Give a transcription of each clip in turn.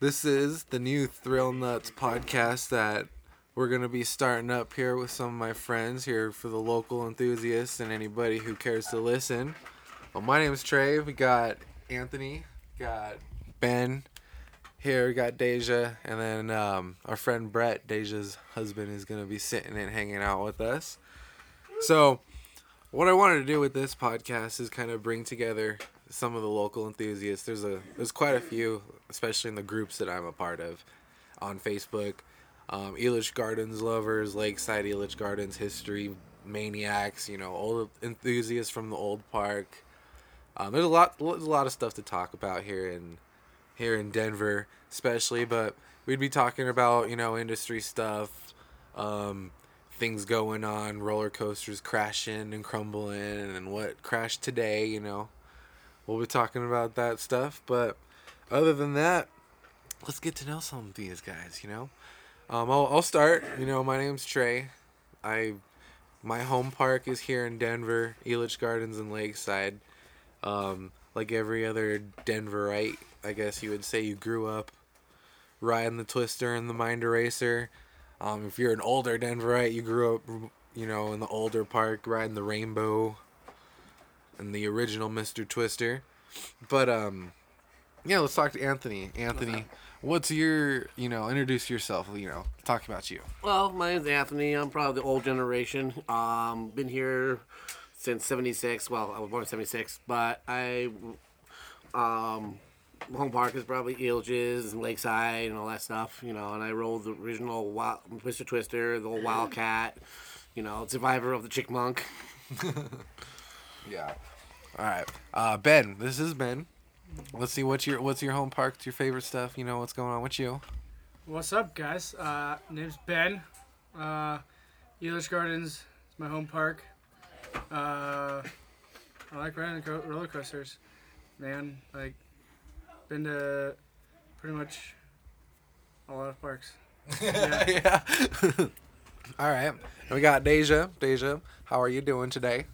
This is the new Thrill Nuts podcast that we're going to be starting up here with some of my friends here for the local enthusiasts and anybody who cares to listen. Well, my name is Trey. We got Anthony, got Ben here, we got Deja, and then um, our friend Brett, Deja's husband, is going to be sitting and hanging out with us. So, what I wanted to do with this podcast is kind of bring together some of the local enthusiasts. There's a there's quite a few, especially in the groups that I'm a part of on Facebook. Um, Elitch Gardens lovers, Lakeside Elitch Gardens history maniacs, you know, old enthusiasts from the old park. Um, there's a lot there's a lot of stuff to talk about here in here in Denver, especially. But we'd be talking about you know industry stuff, um, things going on, roller coasters crashing and crumbling, and what crashed today. You know, we'll be talking about that stuff. But other than that, let's get to know some of these guys. You know, um, I'll I'll start. You know, my name's Trey. I my home park is here in Denver, Elitch Gardens and Lakeside. Um, like every other Denverite, I guess you would say you grew up riding the Twister and the Mind Eraser. Um, if you're an older Denverite, you grew up, you know, in the older park riding the Rainbow and the original Mr. Twister. But um, yeah, let's talk to Anthony. Anthony, what's your, you know, introduce yourself. You know, talk about you. Well, my name's Anthony. I'm probably the old generation. Um, been here since '76. Well, I was born in '76, but I, um, home park is probably Elitch's and Lakeside and all that stuff, you know. And I rolled the original Wild, Mr. Twister, the old Wildcat, you know, survivor of the Chipmunk. Yeah. All right, uh, Ben. This is Ben. Let's see what's your what's your home park. What's your favorite stuff? You know what's going on with you. What's up, guys? Uh, name's Ben. Uh, Gardens is my home park. Uh, I like riding co- roller coasters, man. Like, been to pretty much a lot of parks. Yeah. yeah. All right. And we got Deja. Deja, how are you doing today?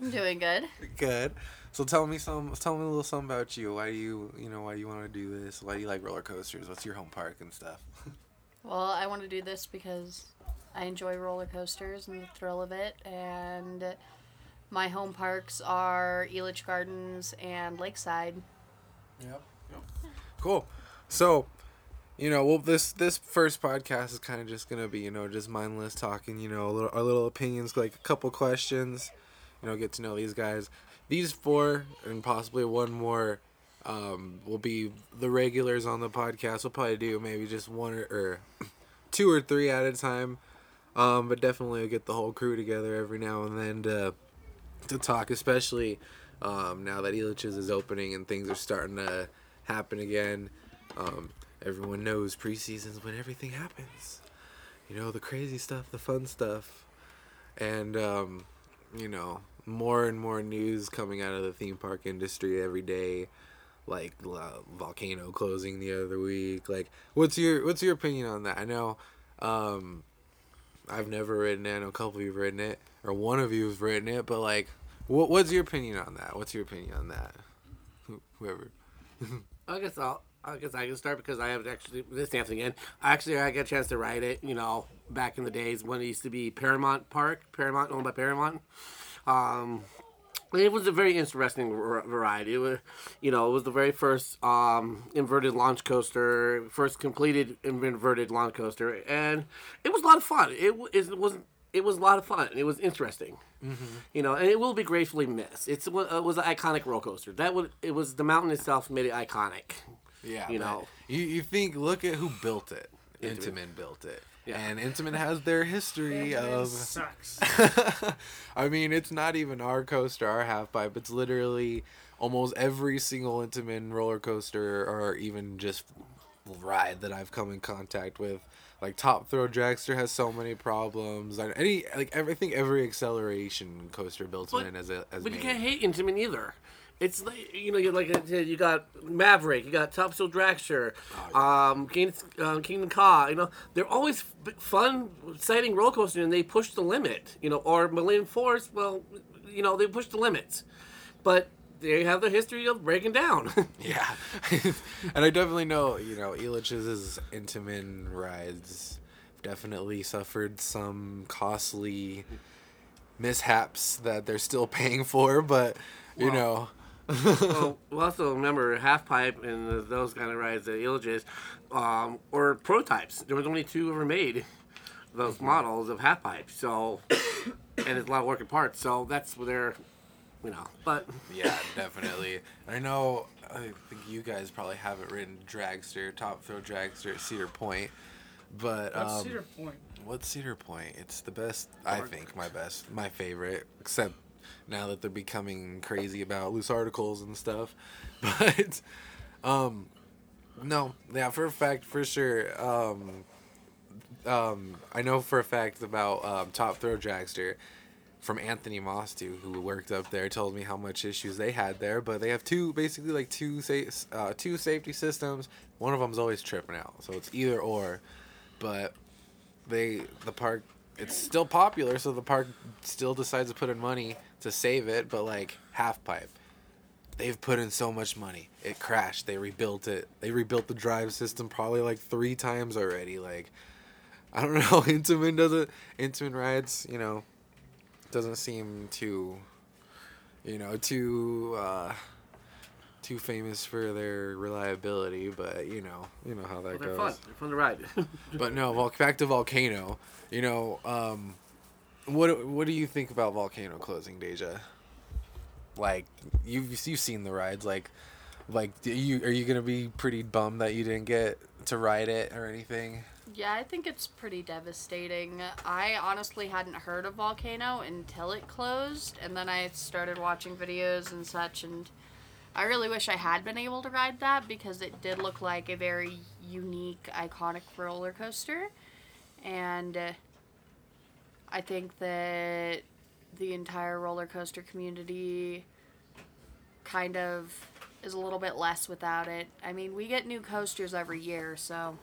I'm doing good. Good. So tell me some. Tell me a little something about you. Why do you, you know, why do you want to do this? Why do you like roller coasters? What's your home park and stuff? Well, I want to do this because I enjoy roller coasters and the thrill of it, and my home parks are Elitch Gardens and Lakeside. Yep. Cool. So, you know, well, this this first podcast is kind of just gonna be, you know, just mindless talking. You know, a little, our little opinions, like a couple questions. You know, get to know these guys. These four and possibly one more um, will be the regulars on the podcast. We'll probably do maybe just one or, or two or three at a time. Um, but definitely get the whole crew together every now and then to to talk, especially um, now that Elitch's is opening and things are starting to happen again. Um, everyone knows preseason's when everything happens. You know, the crazy stuff, the fun stuff. And, um, you know, more and more news coming out of the theme park industry every day. Like uh, volcano closing the other week. Like, what's your what's your opinion on that? I know, um, I've never ridden it. I know a couple of you've ridden it, or one of you has ridden it. But like, what what's your opinion on that? What's your opinion on that? Whoever. I guess I'll. I guess I can start because I have actually this is Anthony again. Actually, I got a chance to ride it. You know, back in the days when it used to be Paramount Park, Paramount owned by Paramount. Um, it was a very interesting variety. It was, you know, it was the very first um, inverted launch coaster, first completed inverted launch coaster, and it was a lot of fun. It, it was it was a lot of fun. It was interesting. You know, and it will be gratefully missed. It's, it was an iconic roller coaster. That would it was the mountain itself made it iconic. Yeah, You know. you you think look at who built it. Intamin built it, Yeah. and Intamin has their history of. sucks. I mean, it's not even our coaster, our half pipe. It's literally almost every single Intamin roller coaster, or even just ride that I've come in contact with. Like Top Thrill Dragster has so many problems. And any like everything, every acceleration coaster built But- in as a as But you can't hate Intamin either. It's like you know, you like I said, you got Maverick, you got Top Thrill Dragster, Oh, um, King, uh, Kingda Ka. You know, they're always f- fun, exciting roller coasters, and they push the limit. You know, or Millennium Force. Well, you know, they push the limits. But they have the history of breaking down. Yeah, and I definitely know you know Elitch's Intamin rides definitely suffered some costly mishaps that they're still paying for, but you know. well, we also remember half pipe and those kind of rides, the Elitch's, um, or prototypes. There was only two ever made, those models of half pipe. So, and it's a lot of working parts. So that's where they're, you know. But Yeah, definitely. I know. I think you guys probably haven't ridden dragster, top thrill dragster at Cedar Point, but What's um, Cedar Point? What's Cedar Point? It's the best. I think my best, my favorite. Except now that they're becoming crazy about loose articles and stuff, but um, no, yeah, for a fact, for sure. Um, um, I know for a fact about um, Top Thrill Dragster from Anthony Mostu, who worked up there, told me how much issues they had there. But they have two, basically like two sa- uh, two safety systems. One of them's always tripping out, so it's either or. But they, the park, it's still popular, so the park still decides to put in money to save it. But like half pipe, they've put in so much money. It crashed. They rebuilt it. They rebuilt the drive system probably like three times already. Like, I don't know. Intamin doesn't. Intamin rides, you know, doesn't seem too, you know, too, uh, too famous for their reliability. But you know, you know how that they're goes. fun. They're fun to ride. But no, vol- back to volcano. You know, um, what what do you think about volcano closing, Deja? Like you've you've seen the rides. Like, like you are you gonna be pretty bummed that you didn't get to ride it or anything? Yeah, I think it's pretty devastating. I honestly hadn't heard of Volcano until it closed, and then I started watching videos and such, and I really wish I had been able to ride that because it did look like a very unique, iconic roller coaster. And uh, I think that the entire roller coaster community kind of is a little bit less without it. I mean, we get new coasters every year, so.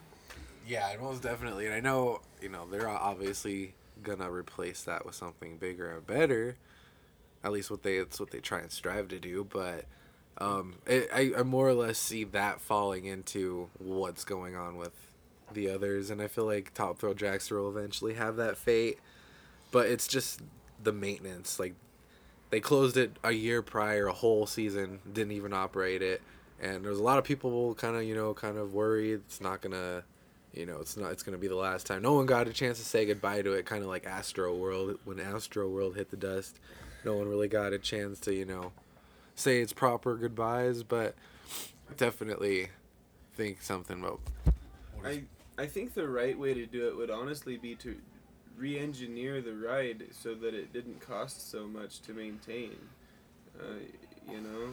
Yeah, most definitely. And I know you know they're obviously gonna replace that with something bigger and better. At least what they it's what they try and strive to do. But um, it, I I more or less see that falling into what's going on with the others, and I feel like Top Thrill Dragster will eventually have that fate. But it's just the maintenance. Like they closed it a year prior, a whole season, didn't even operate it, and there's a lot of people kind of you know kind of worried it's not gonna you know it's not it's gonna be the last time no one got a chance to say goodbye to it kind of like astro world when astro world hit the dust no one really got a chance to you know say its proper goodbyes but definitely think something about I I think the right way to do it would honestly be to re-engineer the ride so that it didn't cost so much to maintain. Uh, you know,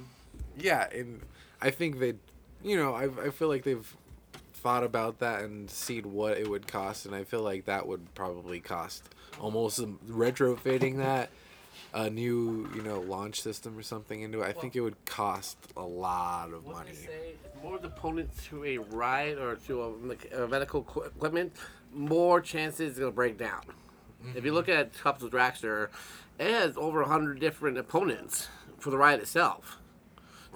yeah and i think they you know I, I feel like they've thought about that and seen what it would cost and i feel like that would probably cost almost retrofitting that a new you know launch system or something into it. I think it would cost a lot of What money. they say, more component to a ride or to a, mech- a medical equipment, more chances it's gonna break down. If you look at Cups of Dragster, it has over hundred different opponents for the ride itself.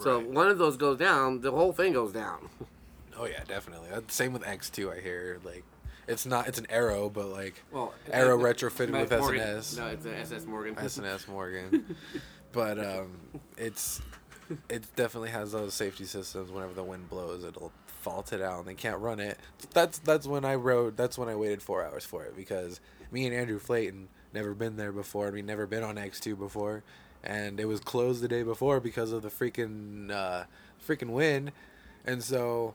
So one of those goes down, the whole thing goes down. oh yeah definitely same with x2 i hear like it's not it's an arrow but like Well, Arrow uh, retrofitted with Morgan- S&S. No, it's an SS Morgan. S&S Morgan. but um, it's it definitely has those safety systems. Whenever the wind blows, it'll fault it out, and they can't run it. That's that's when I rode. That's when I waited four hours for it because me and Andrew Flayton never been there before. and we never been on X two before, and it was closed the day before because of the freaking uh, freaking wind, and so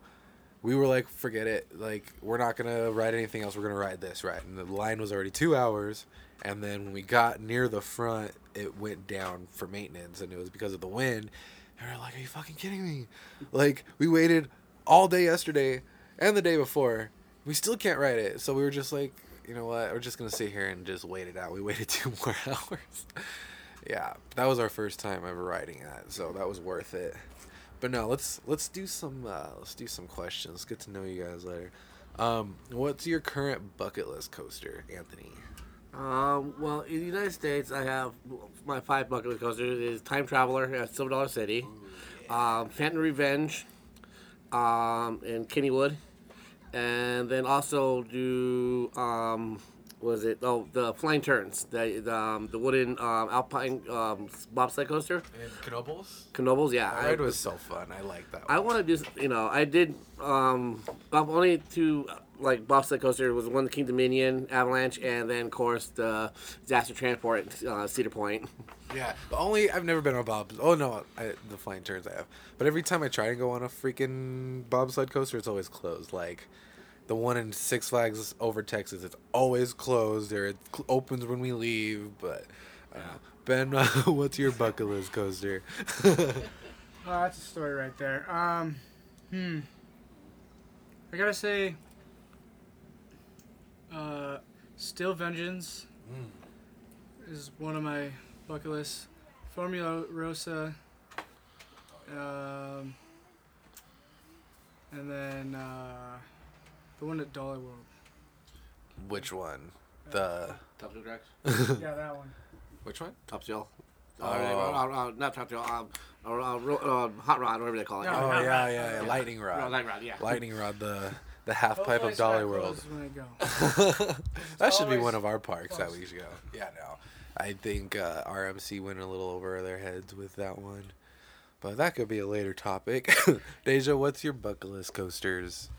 we were like, forget it. Like, we're not gonna ride anything else. We're gonna ride this ride. And the line was already two hours. And then when we got near the front, it went down for maintenance, and it was because of the wind. And we are like, are you fucking kidding me? Like, we waited all day yesterday and the day before. We still can't ride it. So we were just like, you know what? We're just gonna sit here and just wait it out. We waited two more hours. yeah, that was our first time ever riding that, so that was worth it. But no, let's let's do some uh, let's do some questions. Get to know you guys later. Um, what's your current bucket list coaster, Anthony? Um, well, in the United States, I have my five bucket list coasters is Time Traveler at Silver Dollar City, um, Phantom Revenge, um, in Kennywood, and then also do um, was it oh the Flying Turns the the, um, the wooden um, Alpine um, bobsled coaster, And Knoebels? Knoebels. Yeah, That ride was so fun. I like that I one. want to do, you know, I did, um, I've only two, like, bobsled coaster was one, the King Dominion Avalanche, and then, of course, the Disaster Transport uh, Cedar Point. Yeah, the only I've never been on Bob's. Oh no, I, the flying turns I have. But every time I try to go on a freaking bobsled coaster, it's always closed. Like the one in Six Flags over Texas, it's always closed or it cl- opens when we leave. But uh, Ben, what's your bucket list coaster? Oh, that's a story right there. Um, hmm. I gotta say, uh, Steel Vengeance is one of my bucket lists. Formula Rosa. Um, and then uh, the one at Dollywood. Which one? The Top Seal tracks? yeah, that one. which one? Top Seal. Oh. Uh, uh, uh, not Top Seal, um, uh, uh, ro- uh, Hot Rod, whatever they call it. Oh no, yeah, yeah, yeah, lightning rod. lightning Rod, yeah. Lightning rod, the the half pipe of Dollywood. When I go. that should be one of our parks that we should go. Yeah, no. I think uh, RMC went a little over their heads with that one. But that could be a later topic. Deja, what's your bucket list coasters?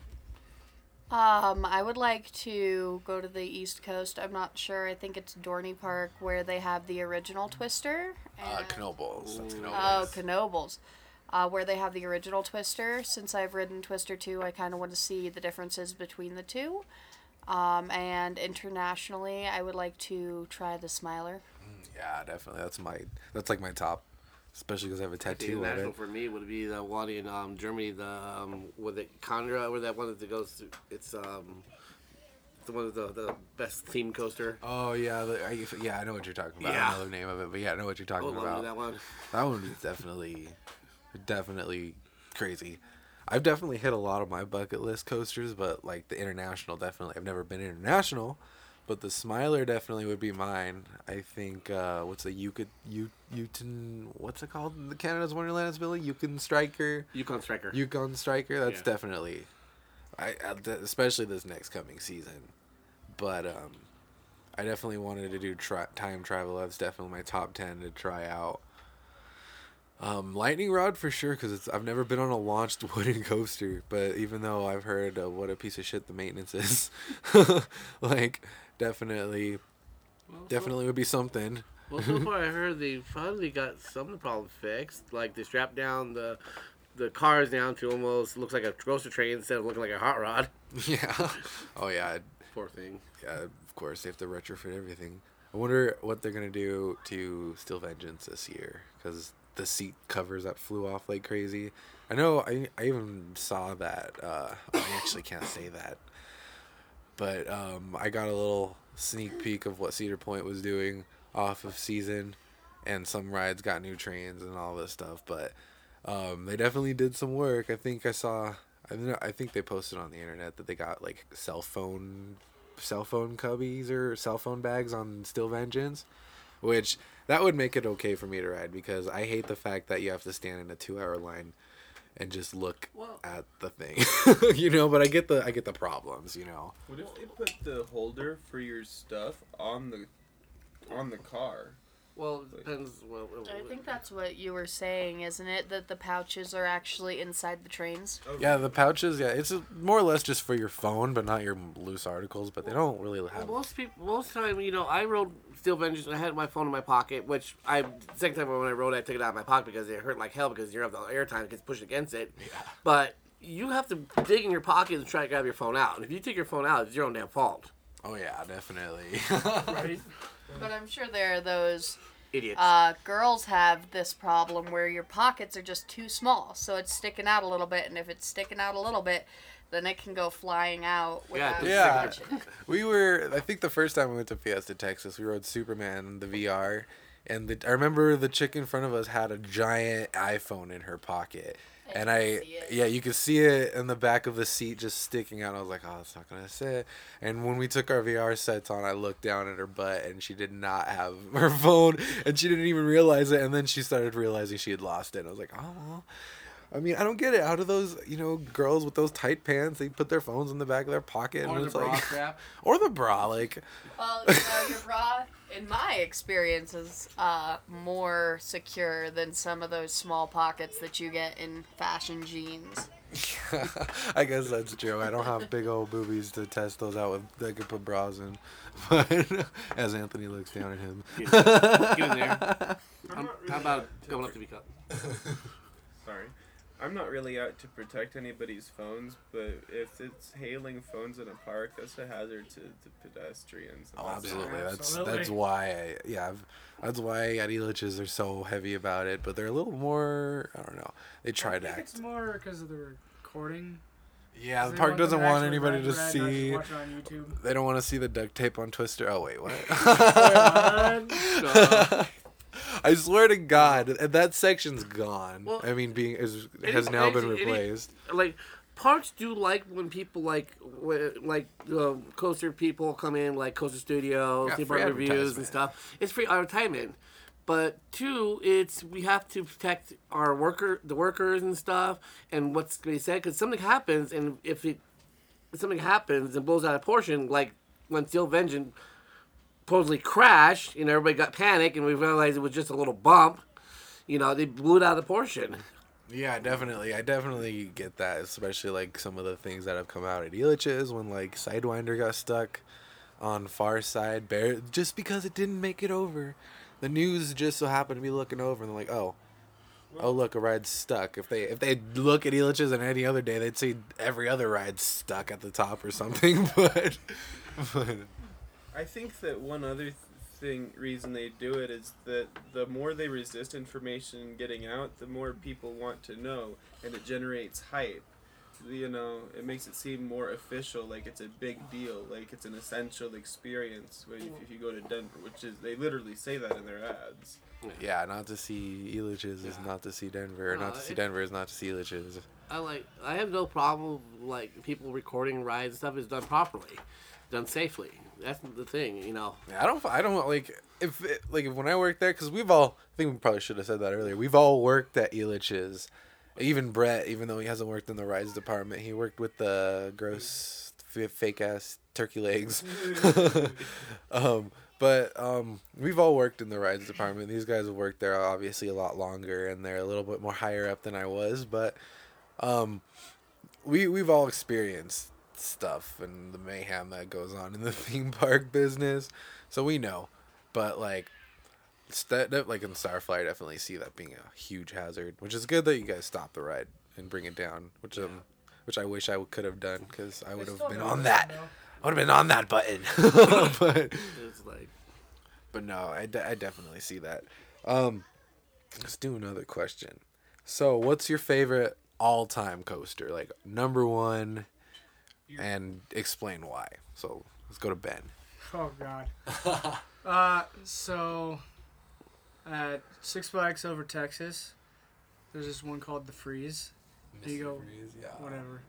Um, I would like to go to the East Coast. I'm not sure. I think it's Dorney Park where they have the original Twister. Uh, and- Knoebels. That's Knoebels. Oh, Knoebels. Uh, where they have the original Twister. Since I've ridden Twister 2, I kind of want to see the differences between the two. Um, and internationally, I would like to try the Smiler. yeah, definitely. That's my. That's like my top, especially because I have a The tattoo of international it. for me would be the one in um, Germany, the um, with it Conra, where that one that goes through. It's um, the one of the the best theme coaster. Oh yeah, the, I, yeah. I know what you're talking about. I Yeah. don't know the name of it, but yeah, I know what you're talking Oh, love about. that one. That one is definitely, definitely crazy. I've definitely hit a lot of my bucket list coasters, but like the international, definitely. I've never been international, but the Smiler definitely would be mine. I think uh, what's the Yukon, U, Yukon, what's it called? The Canada's Wonderland, is Billy Yukon Striker, Yukon Striker. Yukon Striker. That's Yeah. definitely, I I- especially this next coming season. But um, I definitely wanted to do tri- time travel. That's definitely my top ten to try out. Um, lightning rod for sure because it's I've never been on a launched wooden coaster, but even though I've heard uh, what a piece of shit the maintenance is, like definitely, Well, so- definitely would be something. Well, so far I heard they finally got some of the problems fixed. Like they strapped down the the cars down to almost looks like a coaster train instead of looking like a hot rod. yeah. Oh yeah. Poor thing. Yeah. Of course they have to retrofit everything. I wonder what they're gonna do to Steel Vengeance this year because the seat covers that flew off like crazy. I know. I I even saw that. Uh, I actually can't say that, but um, I got a little sneak peek of what Cedar Point was doing off of season, and some rides got new trains and all this stuff. But um, they definitely did some work. I think I saw. I I think they posted on the internet that they got like cell phone, cell phone cubbies or cell phone bags on Steel Vengeance, which that would make it okay for me to ride because I hate the fact that you have to stand in a two-hour line and just look Well- at the thing, you know. But I get the I get the problems, you know. What if they put the holder for your stuff on the on the car? Well, it depends. Well, I think that's what you were saying, isn't it? That the pouches are actually inside the trains. Oh. Yeah, the pouches. Yeah, it's more or less just for your phone, but not your loose articles. But they don't really Well, have. most people, most time, you know, I rode Steel Vengeance. I had my phone in my pocket, which I second time when I rode, I took it out of my pocket because it hurt like hell because you're of the airtime gets pushed against it. Yeah. But you have to dig in your pocket and try to grab your phone out. And if you take your phone out, it's your own damn fault. Oh yeah, definitely. Right? But I'm sure there are those Idiots. uh, girls have this problem where your pockets are just too small, so it's sticking out a little bit, and if it's sticking out a little bit, then it can go flying out without Yeah. catching. we were. I think the first time we went to Fiesta, Texas, we rode Superman the VR, and the, I remember the chick in front of us had a giant iPhone in her pocket, and I see it. yeah, you could see it in the back of the seat just sticking out. I was like, oh, it's not gonna sit. And when we took our VR sets on, I looked down at her butt, and she did not have her phone, and she didn't even realize it. And then she started realizing she had lost it. And I was like, oh. I mean, I don't get it. How do those, you know, girls with those tight pants, they put their phones in the back of their pocket, Or and the it's bra like, strap. or the bra, like, Well, you know, your bra, in my experience, is uh, more secure than some of those small pockets that you get in fashion jeans. I guess that's true. I don't have big old boobies to test those out with that could put bras in. But as Anthony looks down at him, Get in there. Um, how about going up to be cut? Sorry. I'm not really out to protect anybody's phones, but if it's hailing phones in a park, that's a hazard to, the pedestrians. Oh, that's- absolutely. That's Absolutely. that's why I yeah, I've, that's why at Elitch's are so heavy about it. But they're a little more. I don't know. They try I to think act. it's more because of the recording. Yeah, the park doesn't want anybody to the ride, not see. Watch it on YouTube. They don't want to see the duct tape on Twister. Oh wait, what? What? I swear to God, that section's gone. Well, I mean, being is any- has now been any- any- replaced. Like parks do like when people like like uh, coaster people come in like coaster studios, Yeah, theme free park reviews and stuff. It's free advertisement. But two, it's we have to protect our worker, the workers and stuff, and what's going to be said because something happens, and if it if something happens and blows out of portion, like when Steel Vengeance supposedly crashed, and everybody got panic, and we realized it was just a little bump. You know, they blew it out of proportion. Yeah, definitely. I definitely get that, especially like some of the things that have come out at Elitch's when like Sidewinder got stuck on far side bear just because it didn't make it over. The news just so happened to be looking over and they're like, "Oh, oh look, a ride's stuck." If they if they look at Elitch's on any other day, they'd see every other ride stuck at the top or something. but, but I think that one other thing reason they do it is that the more they resist information getting out, the more people want to know, and it generates hype. You know, it makes it seem more official, like it's a big deal, like it's an essential experience. When if, if you go to Denver, which is they literally say that in their ads. yeah, not to see Elitch's is not to see Denver. Or No, not to see it- Denver is not to see Elitch's. I like. I have no problem like people recording rides and stuff is done properly, done safely. That's the thing, you know. I don't. I don't like if it, like if when I worked there because we've all. I think we probably should have said that earlier. We've all worked at Elitch's. Even Brett, even though he hasn't worked in the rides department, he worked with the gross fake ass turkey legs. um, but um, we've all worked in the rides department. These guys have worked there obviously a lot longer, and they're a little bit more higher up than I was. But um, we we've all experienced stuff and the mayhem that goes on in the theme park business, so we know. But like, st- like in Starfly, I definitely see that being a huge hazard. Which is good that you guys stop the ride and bring it down. Which um, which I wish I could have done because I would have been on that. I would have been on that button. but It's like but no, I, de- I definitely see that. Um, let's do another question. So, what's your favorite all-time coaster? Like number one, and explain why. So let's go to Ben. Oh God. uh, so at Six Flags over Texas, there's this one called the Freeze. There you go. Whatever.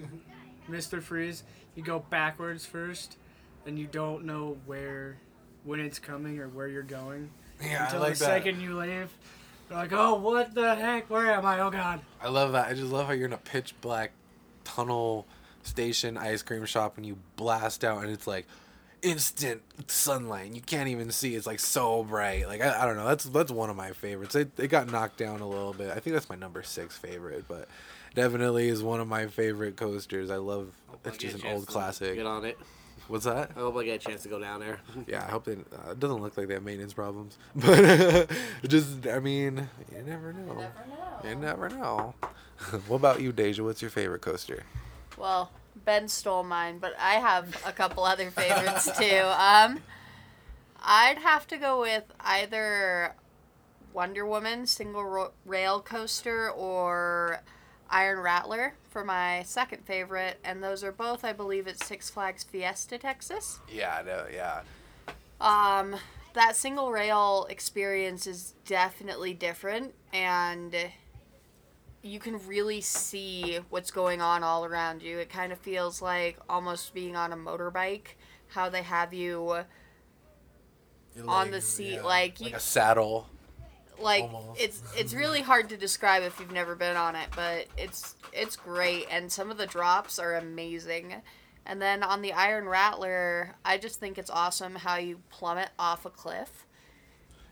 Mr. Freeze. You go backwards first, and you don't know where, when it's coming or where you're going Yeah, until the second you leave. You're like, oh, what the heck? Where am I? Oh God. I love that. I just love how you're in a pitch black tunnel station ice cream shop and you blast out and it's like instant sunlight. and You can't even see. It's like so bright. Like I, I don't know. That's that's one of my favorites. It, it got knocked down a little bit. I think that's my number six favorite, but definitely is one of my favorite coasters. I love. I It's get just an old classic. Get on it. What's that? I hope I get a chance to go down there. Yeah, I hope they. Uh, it doesn't look like they have maintenance problems, but just. I mean, you never know. Never know. You never know. what about you, Deja? What's your favorite coaster? Well, Ben stole mine, but I have a couple other favorites too. Um, I'd have to go with either Wonder Woman single ro- rail coaster or Iron Rattler for my second favorite, and those are both, I believe, at Six Flags Fiesta, Texas. Yeah, no, yeah. Um, that single rail experience is definitely different, and you can really see what's going on all around you. It kind of feels like almost being on a motorbike. How they have you on the seat, like, like you- a saddle. like Almost. it's it's really hard to describe if you've never been on it, but it's it's great and some of the drops are amazing. And then on the Iron Rattler, I just think it's awesome how you plummet off a cliff.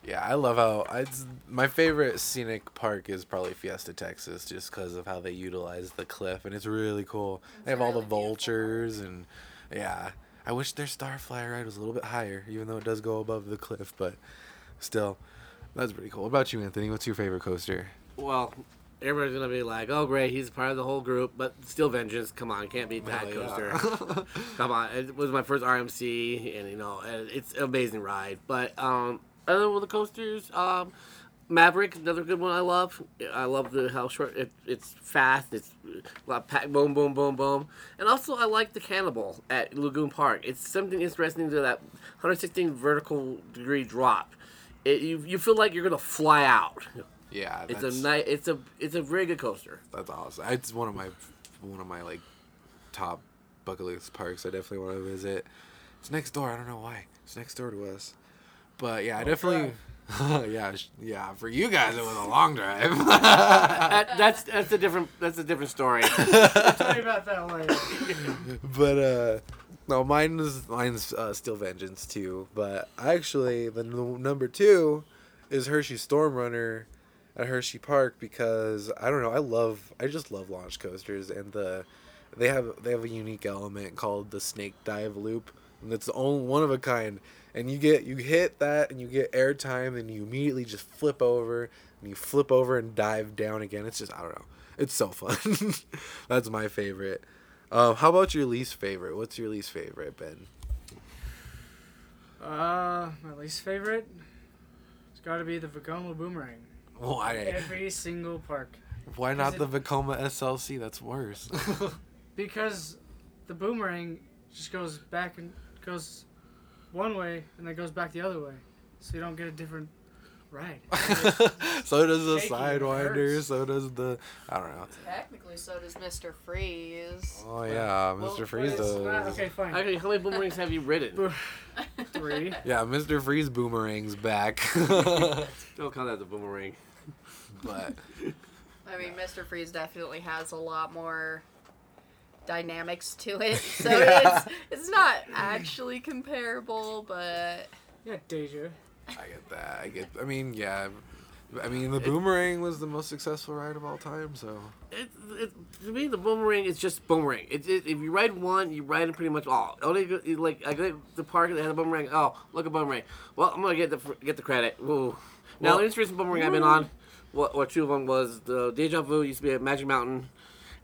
Yeah, I love how I, it's, my favorite scenic park is probably Fiesta, Texas, just because of how they utilize the cliff, and it's really cool. they have all the really beautiful. vultures, and yeah, I wish their Starfly ride was a little bit higher, even though it does go above the cliff, but still, that's pretty cool. What about you, Anthony? What's your favorite coaster? Well, everybody's gonna be like, "Oh, great, he's part of the whole group," but still, Vengeance. Come on, can't beat that Hell coaster. yeah. Come on, it was my first RMC, and you know, it's an amazing ride. But um, other the coasters, um, Maverick, another good one I love. I love the how short it, it's fast. It's a lot of pack, boom, boom, boom, boom. And also, I like the Cannibal at Lagoon Park. It's something interesting to that 116 vertical degree drop. It, you, you feel like you're gonna fly out. yeah, It's a nice. It's a it's a very good coaster. that's awesome. It's one of my one of my like top bucket list parks. I definitely want to visit. It's next door. I don't know why. It's next door to us. But yeah, I definitely. yeah, yeah. For you guys, it was a long drive. That, that's that's a different that's a different story. I'll tell you about that later. but uh, no, mine is mine's uh, Steel Vengeance too. But actually, the n- number two is Hershey Storm Runner at Hershey Park because I don't know. I love. I just love launch coasters and the they have they have a unique element called the snake dive loop, and it's the only one of a kind. And you get you hit that and you get air time, and you immediately just flip over and you flip over and dive down again. It's just I don't know. It's so fun. That's my favorite. Um, how about your least favorite? What's your least favorite, Ben? Uh, my least favorite. It's got to be the Vekoma Boomerang. Why? Every single park. Why not it- the Vekoma SLC? That's worse. Because the boomerang just goes back and goes one way and then goes back the other way. So you don't get a different ride. so does the Sidewinder. So does the I don't know. Technically, so does Mr. Freeze. Oh yeah, Well, Mr. but Freeze does. not- okay, fine. Actually, how many boomerangs have you ridden? Three. Yeah, Mr. Freeze boomerang's back. Don't call that the boomerang. but I mean, Mr. Freeze definitely has a lot more dynamics to it, so it's it's not actually comparable, but Yeah, Deja. I get that. I get. I mean, yeah. I mean, the boomerang was the most successful ride of all time. So It, it, to me, the boomerang is just boomerang. It, it, if you ride one, you ride it pretty much all. Only like I go to the park that had a boomerang. Oh, look a boomerang. Well, I'm gonna get the get the credit. Ooh. Now Well- the interesting boomerang I've been on, what what two of them was the Deja Vu used to be at Magic Mountain,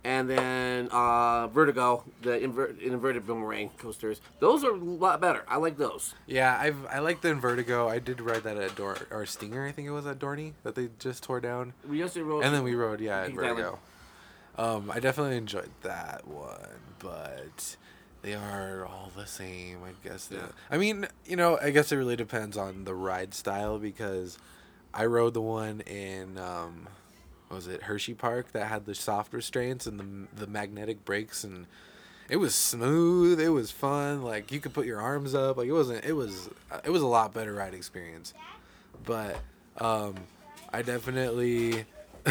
and then uh, Vertigo, the invert, inverted boomerang coasters. Those are a lot better. I like those. yeah, I've I like the Invertigo. I did ride that at Dor or Stinger. I think it was at Dorney that they just tore down. We used to rode. And then we rode, yeah, at. Vertigo. Um, I definitely enjoyed that one, but they are all the same, I guess. Yeah. I mean, you know, I guess it really depends on the ride style because I rode the one in, um, was it Hershey Park that had the soft restraints and the the magnetic brakes and. It was smooth. It was fun. Like you could put your arms up. Like it wasn't. It was. It was a lot better ride experience. But um, I definitely,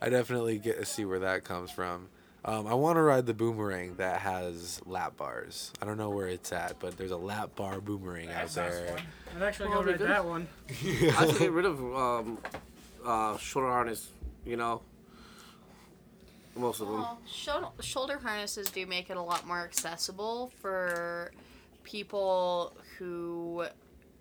I definitely get to see where that comes from. Um, I want to ride the boomerang that has lap bars. I don't know where it's at, but there's a lap bar boomerang out there. I'd actually Well, go ride that one. I should get rid of um, uh, shoulder harness. You know, most of them. well, shoulder, shoulder harnesses do make it a lot more accessible for people who,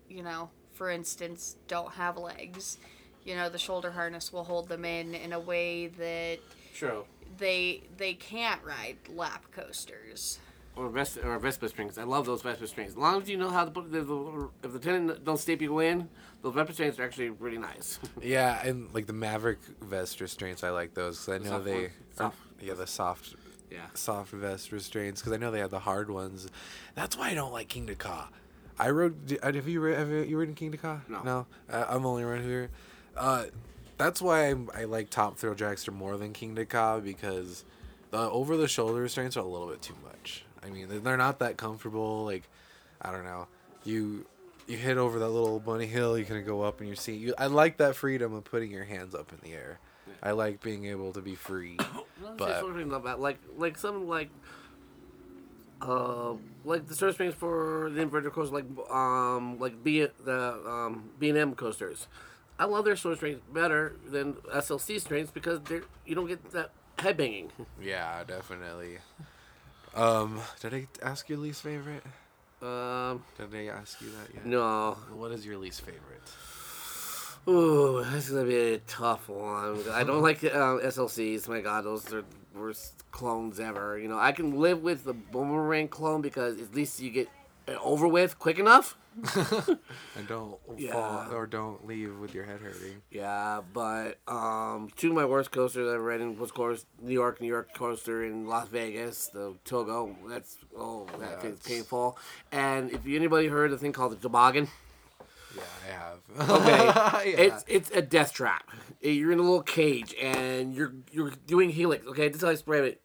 you know, for instance, don't have legs. You know, the shoulder harness will hold them in in a way that True. they they can't ride lap coasters. Or Vespa, or Vespa strings. I love those Vespa strings. As long as you know how to put the, if the tendon don't step you in, those Vespa strings are actually really nice. Yeah, and like the Maverick vest restraints, I like those because I know soft they. Soft. Yeah, the soft, yeah. soft vest restraints because I know they have the hard ones. That's why I don't like King Ka. I rode. d- Have you have you, ridden King Ka? No. No, uh, I'm only around here. Uh, that's why I, I like Top Thrill Dragster more than Kingda Ka because the over the shoulder restraints are a little bit too much. I mean, they're- not that comfortable. Like, I don't know, you you hit over that little bunny hill, you can go up and you see. You, I like that freedom of putting your hands up in the air. I like being able to be free. But But- like like something like uh like the surf springs for the inverted coasters like um like B the um B and M coasters. I love their source strength better than SLC strengths because they're you don't get that head banging. yeah, definitely. Um, did I ask your least favorite? Um, Did I ask you that yet? no. What is your least favorite? Ooh, this is gonna be a tough one. I don't like uh, SLCs. My God, those are the worst clones ever. You know, I can live with the boomerang clone because at least you get over with quick enough. And don't Yeah. fall or don't leave with your head hurting. Yeah, but um, two of my worst coasters I've ridden was, of course, New York, New York coaster in Las Vegas, the Togo. That's oh, that Yeah, thing's it's- painful. And if anybody heard the thing called the toboggan, Yeah, I have. okay, yeah. it's it's a death trap. You're in a little cage and you're you're doing helix. Okay, this is how I spray it.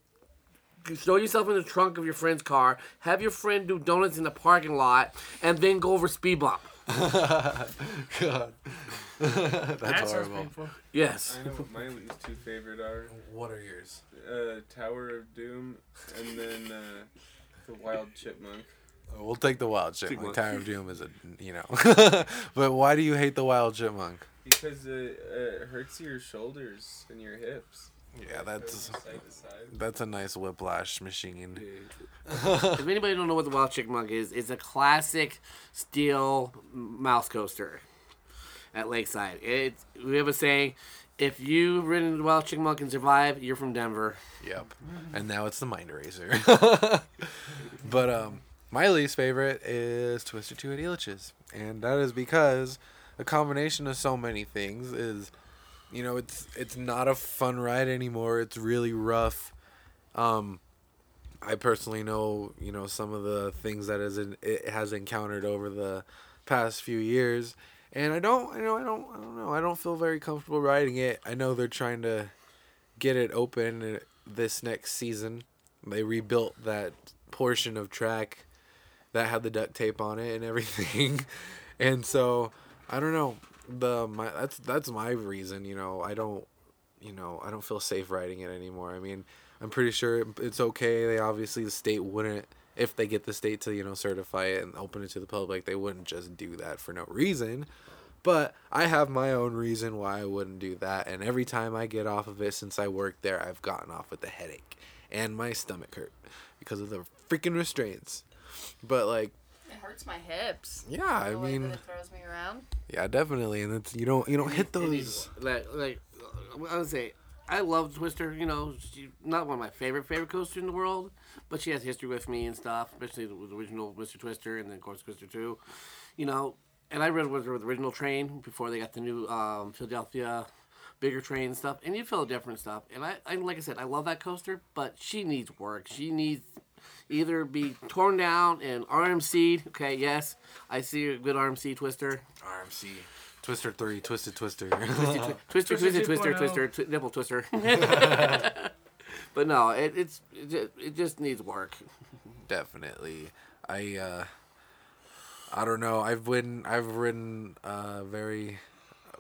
You throw yourself in the trunk of your friend's car, have your friend do donuts in the parking lot, and then go over speed bump. God. That's that horrible. painful. Yes. I know what my least two favorite are. What are yours? Uh, Tower of Doom, and then uh, the Wild Chipmunk. Oh, We'll take the wild chipmunk. Chipmunk. Tower of Doom is a you know. but why do you hate the wild chipmunk? Because it, uh, it hurts your shoulders and your hips. Yeah, that's Goes side to side. that's a nice whiplash machine. if anybody don't know what the Wild Chipmunk is, it's a classic steel m- mouse coaster at Lakeside. It's we have a saying: if you've ridden the Wild Chipmunk and survived, you're from Denver. Yep. And now it's the mind eraser. but um my least favorite is Twister 2 at Elitch's. And that is because a combination of so many things is you know, it's it's not a fun ride anymore. It's really rough. Um I personally know, you know, some of the things that is in, it has encountered over the past few years, and I don't, you know, I don't, I don't know, I don't feel very comfortable riding it. I know they're trying to get it open uh, this next season. They rebuilt that portion of track that had the duct tape on it and everything, and so I don't know. The my that's that's my reason. You know, I don't, you know, I don't feel safe riding it anymore. I mean, I'm pretty sure it's okay. They obviously the state wouldn't if they get the state to you know certify it and open it to the public. They wouldn't just do that for no reason. But I have my own reason why I wouldn't do that. And every time I get off of it since I worked there, I've gotten off with a headache and my stomach hurt because of the freaking restraints. But like, hurts my hips. yeah, I the way mean, that it throws me around. yeah, definitely. And it's you don't you don't hit It those. more. Like, like I would say, I love Twister. You know, she's not one of my favorite favorite coasters in the world, but she has history with me and stuff, especially with the original Mr. Twister and then of course Twister Two. You know, and I rode with her with the original train before they got the new um, Philadelphia bigger train and stuff, and you feel different stuff. And I, I, like I said, I love that coaster, but she needs work. She needs either be torn down and RMC'd. Okay, yes, I see a good RMC Twister. RMC. Twister 3, Twisted Twister. Twister, twister, Twister twister, twister, twi- nipple twister. but no, it, it's it just, it just needs work. definitely. I uh I don't know. I've ridden I've ridden a very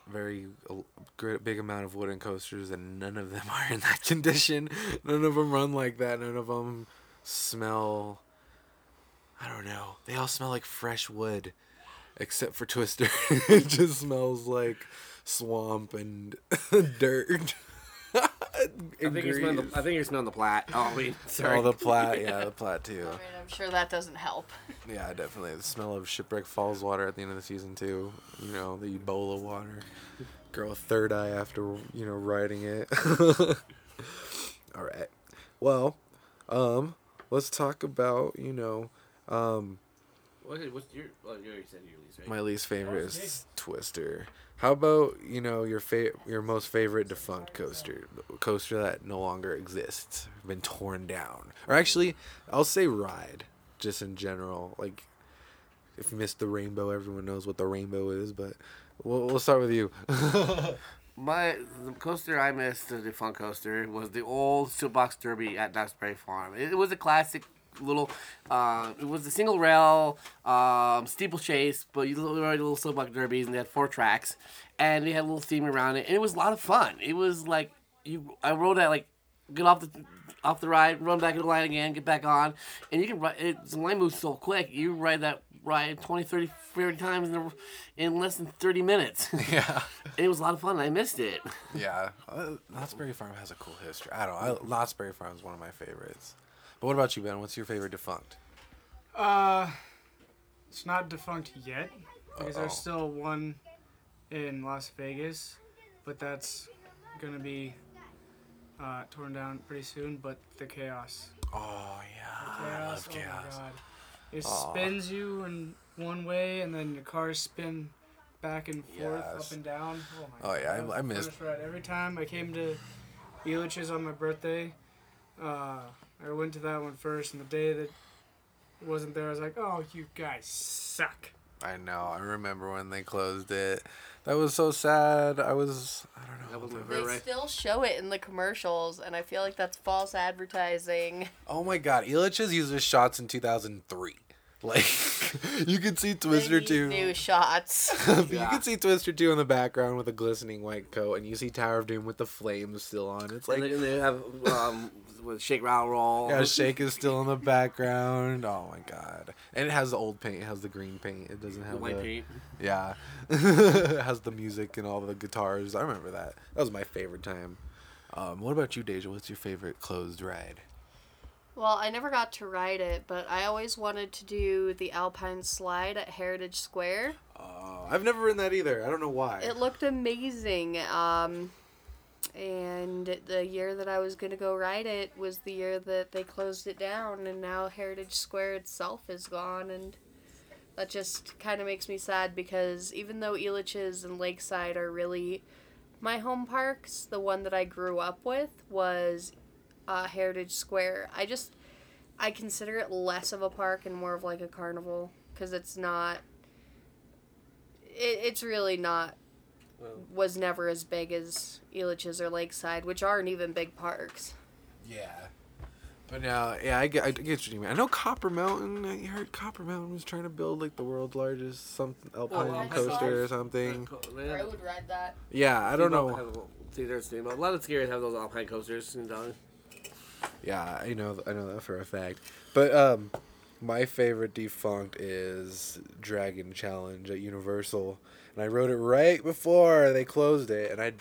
very uh, great big amount of wooden coasters and none of them are in that condition. None of them run like that. None of them smell I don't know. They all smell like fresh wood except for Twister. it just smells like swamp and dirt. I think you're smelling the, I think you're smelling the plat. Oh, I mean, sorry. Oh, the plat, yeah, the plat too. I mean, I'm sure that doesn't help. Yeah, definitely. The smell of Shipwreck Falls water at the end of the season too. You know, the Ebola water. Girl with third eye after you know riding it. All right. Well, um, let's talk about you know, um, what's your? Well, you already said your least, right? my least favorite is Twister. How about you know your fa- your most favorite defunct coaster, coaster that no longer exists, been torn down, or actually, I'll say ride, just in general. Like, if you missed the rainbow, everyone knows what the rainbow is, but we'll, we'll start with you. My the coaster I missed, the defunct coaster, was the old Soapbox Derby at Duxbury Farm. It, was a classic little. Uh, it was a single rail um, steeplechase, but you ride little Soapbox Derbies, and they had four tracks, and they had a little theme around it, and it was a lot of fun. It was like you. I rode at like get off the off the ride, run back in the line again, get back on, and you can ride. It, the line moves so quick. You ride that ride 20, 30, 40 times in, in less than 30 minutes. Yeah. it was a lot of fun. I missed it. Yeah. Uh, Knott's Farm has a cool history. I don't know. I, Knott's Berry Farm is one of my favorites. But what about you, Ben? What's your favorite defunct? Uh, it's not defunct yet because Uh-oh. there's still one in Las Vegas, but that's gonna be uh, torn down pretty soon. But the chaos, Oh, yeah. I chaos, love oh my chaos. It Aw. spins you in one way, and then your cars spin back and forth, Yes. up and down. Oh my Oh, yeah, I- that was I the missed- funnest ride. Every time I came to Elitch's on my birthday, uh, I went to that one first, and the day that it wasn't there, I was like, "Oh, you guys suck." I know. I remember when they closed it. That was so sad. I was, I don't know. That was They. Right. still show it in the commercials, and I feel like that's false advertising. Oh my god, Elitch's uses shots in 2003. Like, you could see Twister 2. new shots. you Yeah. can see Twister 2 in the background with a glistening white coat, and you see Tower of Doom with the flames still on. It's and like, they, and they have um, with shake, rattle, roll. yeah, Shake is still in the background. Oh my god. And it has the old paint, it has the green paint. It doesn't have The have white the. paint. Yeah. it has the music and all the guitars. I remember that. That was my favorite time. Um, what about you, Deja? What's your favorite closed ride? Well, I never got to ride it, but I always wanted to do the Alpine Slide at Heritage Square. Uh, I've never ridden that either. I don't know why. It looked amazing. Um, and the year that I was going to go ride it was the year that they closed it down, and now Heritage Square itself is gone. And that just kind of makes me sad because even though Elitch's and Lakeside are really my home parks, the one that I grew up with was uh, Heritage Square. I just I consider it less of a park and more of like a carnival because it's not. It, it's really not. Well. Was never as big as Elitch's or Lakeside, which aren't even big parks. Yeah. But now, yeah, I get, I get what you mean. I know Copper Mountain. I heard Copper Mountain was trying to build like the world's largest something alpine Alpine coaster or Slide. something. I would ride that. Yeah, I don't know. Have a- See, there's Steamboat. A lot of skiers have those alpine coasters. You know. Yeah, I know. I know that for a fact. But um, my favorite defunct is Dragon Challenge at Universal, and I rode it right before they closed it. And I,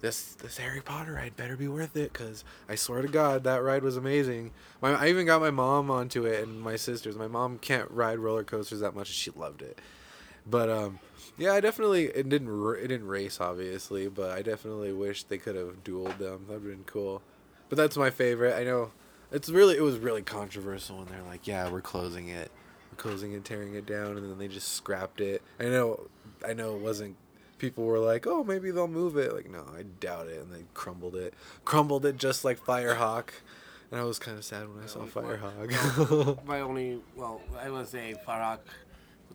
this this Harry Potter ride better be worth it, cause I swear to God that ride was amazing. My I even got my mom onto it and my sisters. My mom can't ride roller coasters that much, and she loved it. But um, yeah, I definitely it didn't it didn't race obviously, but I definitely wish they could have dueled them. That'd been cool. But that's my favorite. I know it's really it was really controversial when they're like, yeah, we're closing it, we're closing it, tearing it down, and then they just scrapped it. I know, I know it wasn't. People were like, oh, maybe they'll move it. Like, no, I doubt it. And they crumbled it, crumbled it just like Firehawk. And I was kind of sad when I saw Firehawk. My only, well, I want to say Farrock,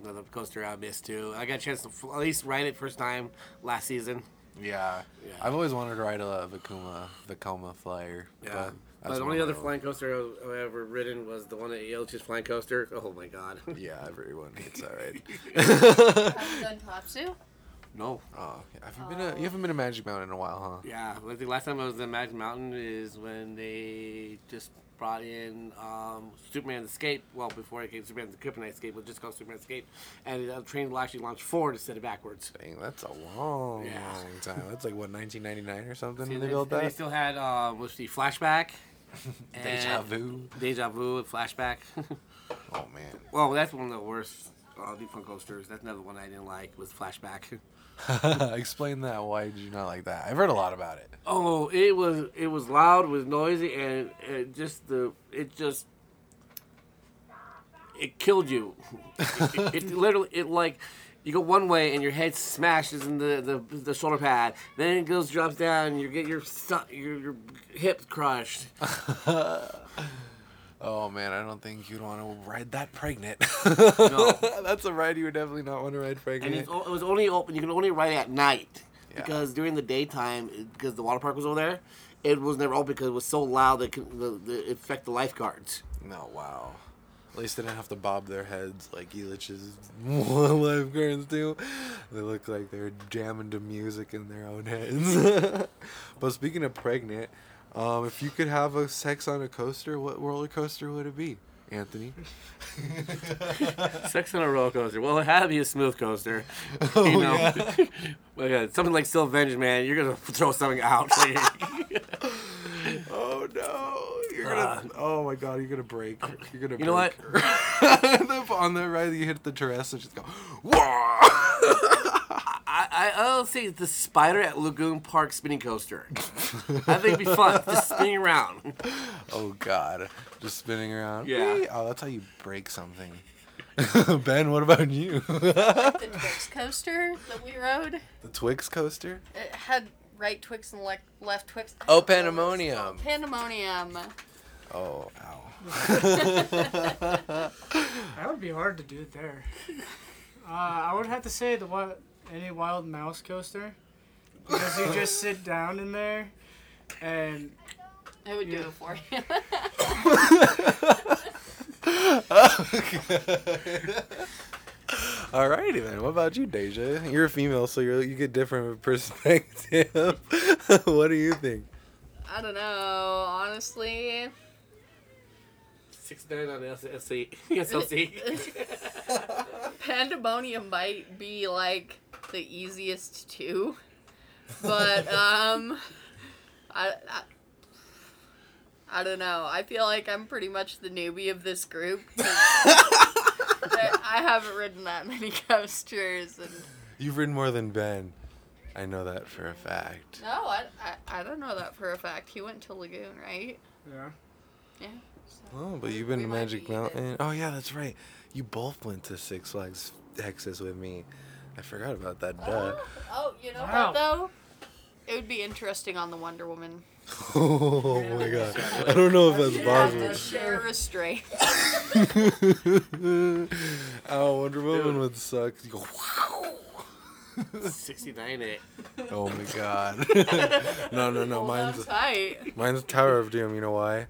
another coaster I missed too. I got a chance to f- at least ride it first time last season. Yeah. Yeah. I've always wanted to ride a Vekoma, Vekoma flyer. Yeah. But, But that's the only other flying coaster I've ever ridden was the one at Elitch's flying coaster. Oh my god. Yeah, everyone hates that ride. Have you done Tatsu? no. oh, have you been? To, you haven't been to Magic Mountain in a while, huh? Yeah, I think last time I was in Magic Mountain is when they just brought in um, Superman Escape. Well, before it came Superman the Kryptonite Escape, it was just called Superman Escape, and the train will actually launch forward instead of backwards. Dang, that's a long, Yeah. long time. That's like what 1999 or something. See, when they, they built that. they still had uh, what's the flashback. Deja vu. Deja vu flashback. Oh man. well, that's one of the worst uh, defunct coasters. That's another one I didn't like was flashback. Explain that. Why did you not like that? I've heard a lot about it. Oh, it was it was loud, it was noisy, and it just the it just it killed you. it, it literally it like you go one way and your head smashes in the, the, the shoulder pad. Then it goes drops down. and You get your your, your hip crushed. Oh man, I don't think you'd want to ride that pregnant. No. That's a ride you would definitely not want to ride And pregnant. it's, it was only open. You can only ride at night. Yeah. because during the daytime, because the water park was over there, it was never open because it was so loud that it, could- the, the, it affect the lifeguards. No, wow. At least they didn't have to bob their heads like Elitch's lifeguards do. They look like they're jamming to music in their own heads. but speaking of pregnant, um, if you could have a sex on a coaster, what roller coaster would it be, Anthony? Sex on a roller coaster. Well, it had to be a smooth coaster. Oh, you know, Like, uh, something like Steel Vengeance, man. You're gonna throw something out. Oh no! You're gonna. oh my god! You're gonna break. You're gonna. Uh. You know what? what? on the right, you hit the dress and just go. Whoa! I, I I'll say the spider at Lagoon Park spinning coaster. I think it'd be fun just spinning around. oh god! Just spinning around. Yeah. Whee! Oh, that's how you break something. ben, what about you? The Twix coaster that we rode, the Twix coaster. it had right Twix and le- left Twix. Oh, pandemonium. Pandemonium. Oh, ow. That would be hard to do it there. Uh, I would have to say the what any wild mouse coaster because you just sit down in there and I would do it for you. Alrighty then. What about you, Deja? You're a female, so you're, you get different perspective. what do you think? I don't know, honestly. Six nine on the SC. SLC. Pandemonium might be like the easiest too, but um, I, I I don't know. I feel like I'm pretty much the newbie of this group. I I haven't ridden that many coasters, and You've ridden more than Ben. I know that for a fact. no, I, I I don't know that for a fact. He went to Lagoon, right? yeah. Yeah. So- Oh, but you've been We to Magic be even. Mountain. Oh yeah, that's right. You both went to Six Flags Texas with me. I forgot about that. Duh. Oh, you know Wow. what though? It would be interesting on the Wonder Woman. oh my god. I don't know if that's You have to possible. share restraint. oh, Wonder Woman would suck. You go. Sixty nine it. Eh? Oh my god. no, no, no. Mine's tight. mine's Tower of Doom. You know why?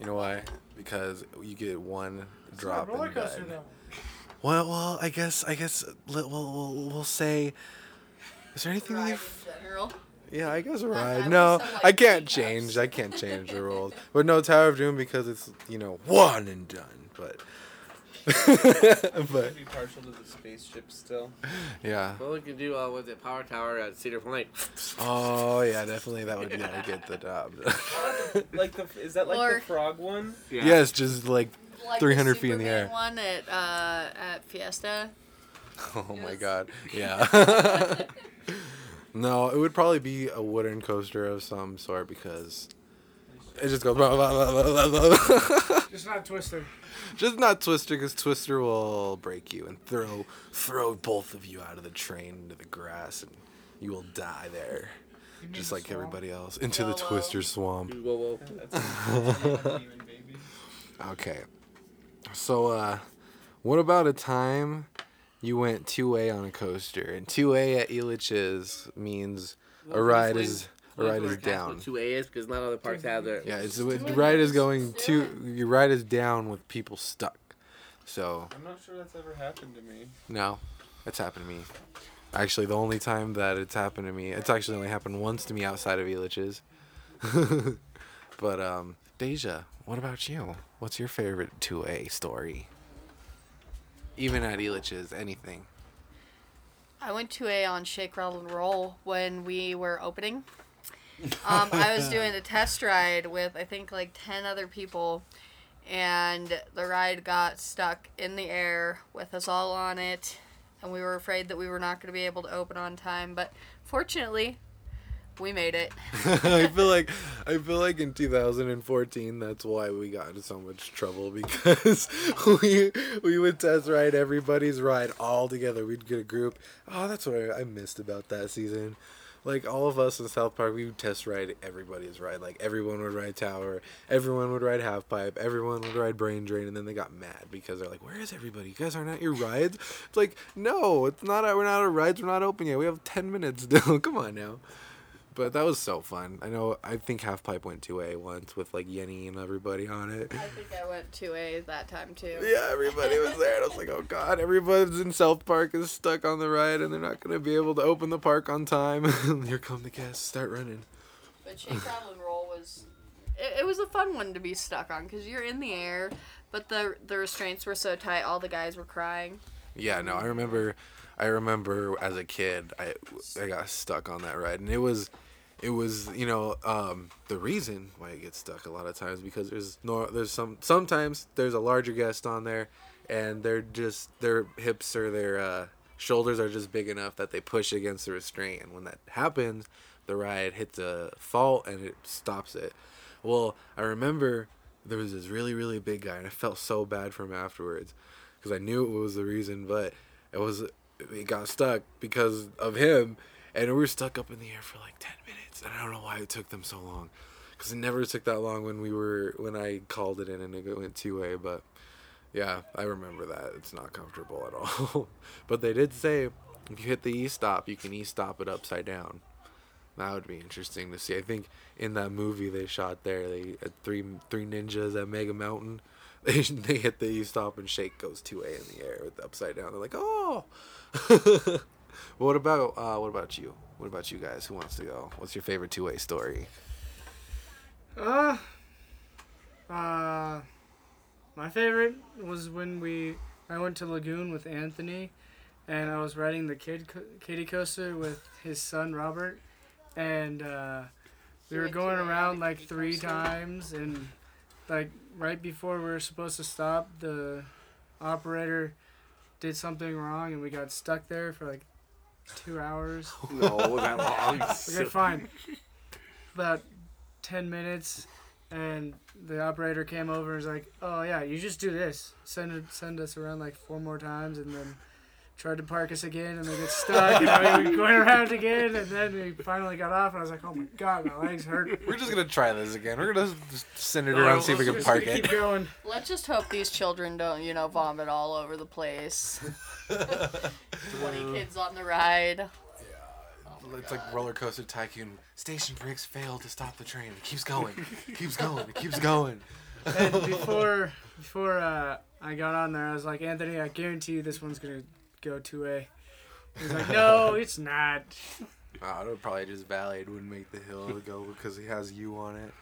You know why? Because you get one It's drop a roller and coaster dead. though. Well, well, I guess, I guess, we'll, we'll, we'll say. Is there anything Ride you? in general. Yeah, I guess a I ride. would No, still like I can't teacups. change. I can't change the rules. But no, Tower of Doom because it's you know one and done. But, but be partial to the spaceship still. yeah. Well, we can do uh, was it Power Tower at Cedar Point? Oh yeah, definitely that would yeah, get the job. Like the is that like Or- the frog one? Yeah. Yes, just like Like 300 feet in the air. One at uh, at Fiesta. Oh my god. Yeah. no, it would probably be a wooden coaster of some sort because it just goes. blah, blah, blah, blah, blah, blah. Just not Twister. just not Twister because Twister will break you and throw throw both of you out of the train into the grass and you will die there, just like swamp? everybody else into the YOLO. Twister swamp. Whoa, whoa. That's even baby. Okay. So, uh, what about a time you went 2A on a coaster? And 2A at Elitch's means a ride is a ride is down. Two A's because not all the parks have their. Yeah, it's the ride is going to your ride is down with people stuck. So I'm not sure that's ever happened to me. no, it's happened to me. Actually, the only time that it's happened to me, it's actually only happened once to me outside of Elitch's. but um, Deja, what about you? What's your favorite 2A story? Even at Elitch's, anything. I went to a on Shake Rattle and Roll when we were opening. Um, I was doing a test ride with I think like ten other people, and the ride got stuck in the air with us all on it, and we were afraid that we were not going to be able to open on time. But fortunately, we made it. I feel like I feel like in 2014 that's why we got into so much trouble because we we would test ride everybody's ride all together. We'd get a group. Oh, that's what I, I missed about that season. Like all of us in South Park, we would test ride everybody's ride. Like everyone would ride Tower, everyone would ride Half Pipe, everyone would ride Brain Drain, and then they got mad because they're like, "Where is everybody? You guys aren't your rides." It's like, no, it's not. We're not at rides. We're not open yet. We have ten minutes. Come on now. But that was so fun. I know. I think Half Pipe went two A once with like Yenny and everybody on it. I think I went 2A that time too. Yeah, everybody was there. And I was like, oh god, everybody's in South Park is stuck on the ride, and they're not gonna be able to open the park on time. Here come the guests. Start running. But Shake, Rattle, and Roll was, it, it was a fun one to be stuck on because you're in the air, but the the restraints were so tight, all the guys were crying. Yeah, no, I remember. I remember as a kid, I I got stuck on that ride, and it was, it was you know um, the reason why it gets stuck a lot of times because there's no there's some sometimes there's a larger guest on there, and they're just their hips or their uh, shoulders are just big enough that they push against the restraint, and when that happens, the ride hits a fault and it stops it. Well, I remember there was this really really big guy, and I felt so bad for him afterwards because I knew it was the reason, but it was it got stuck because of him, and we were stuck up in the air for like ten minutes, and I don't know why it took them so long, because it never took that long when we were when I called it in and it went two way, but yeah, I remember that it's not comfortable at all, but they did say if you hit the e stop, you can e stop it upside down. That would be interesting to see. I think in that movie they shot there, they had three three ninjas at Mega Mountain. They, they hit the E stop and shake goes two A in the air with the upside down. They're like, oh. what about uh, what about you? What about you guys? Who wants to go? What's your favorite two way story? Uh, uh, my favorite was when we I went to Lagoon with Anthony, and I was riding the kid kiddie coaster with his son Robert, and uh, we were going around like three times, and like right before we were supposed to stop, the operator did something wrong, and we got stuck there for like two hours. No, that long. Okay, fine. About ten minutes, and the operator came over and was like, "Oh yeah, you just do this. Send it, send us around like four more times, and then tried to park us again, and we get stuck, and we were going around again, and then we finally got off, and I was like, "Oh my god, my legs hurt." We're just gonna try this again. We're gonna just send it No, around, see if we can gonna park it. Keep going. Let's just hope these children don't, you know, vomit all over the place. 20 kids on the ride. It's like roller coaster tycoon. Station brakes failed to stop the train. It keeps going. It keeps going. It keeps going. And before before uh, I got on there, I was like, Anthony, I guarantee you this one's gonna go to A. He's like, No, it's not. Oh, it would probably just Valley wouldn't make the hill go because he has you on it.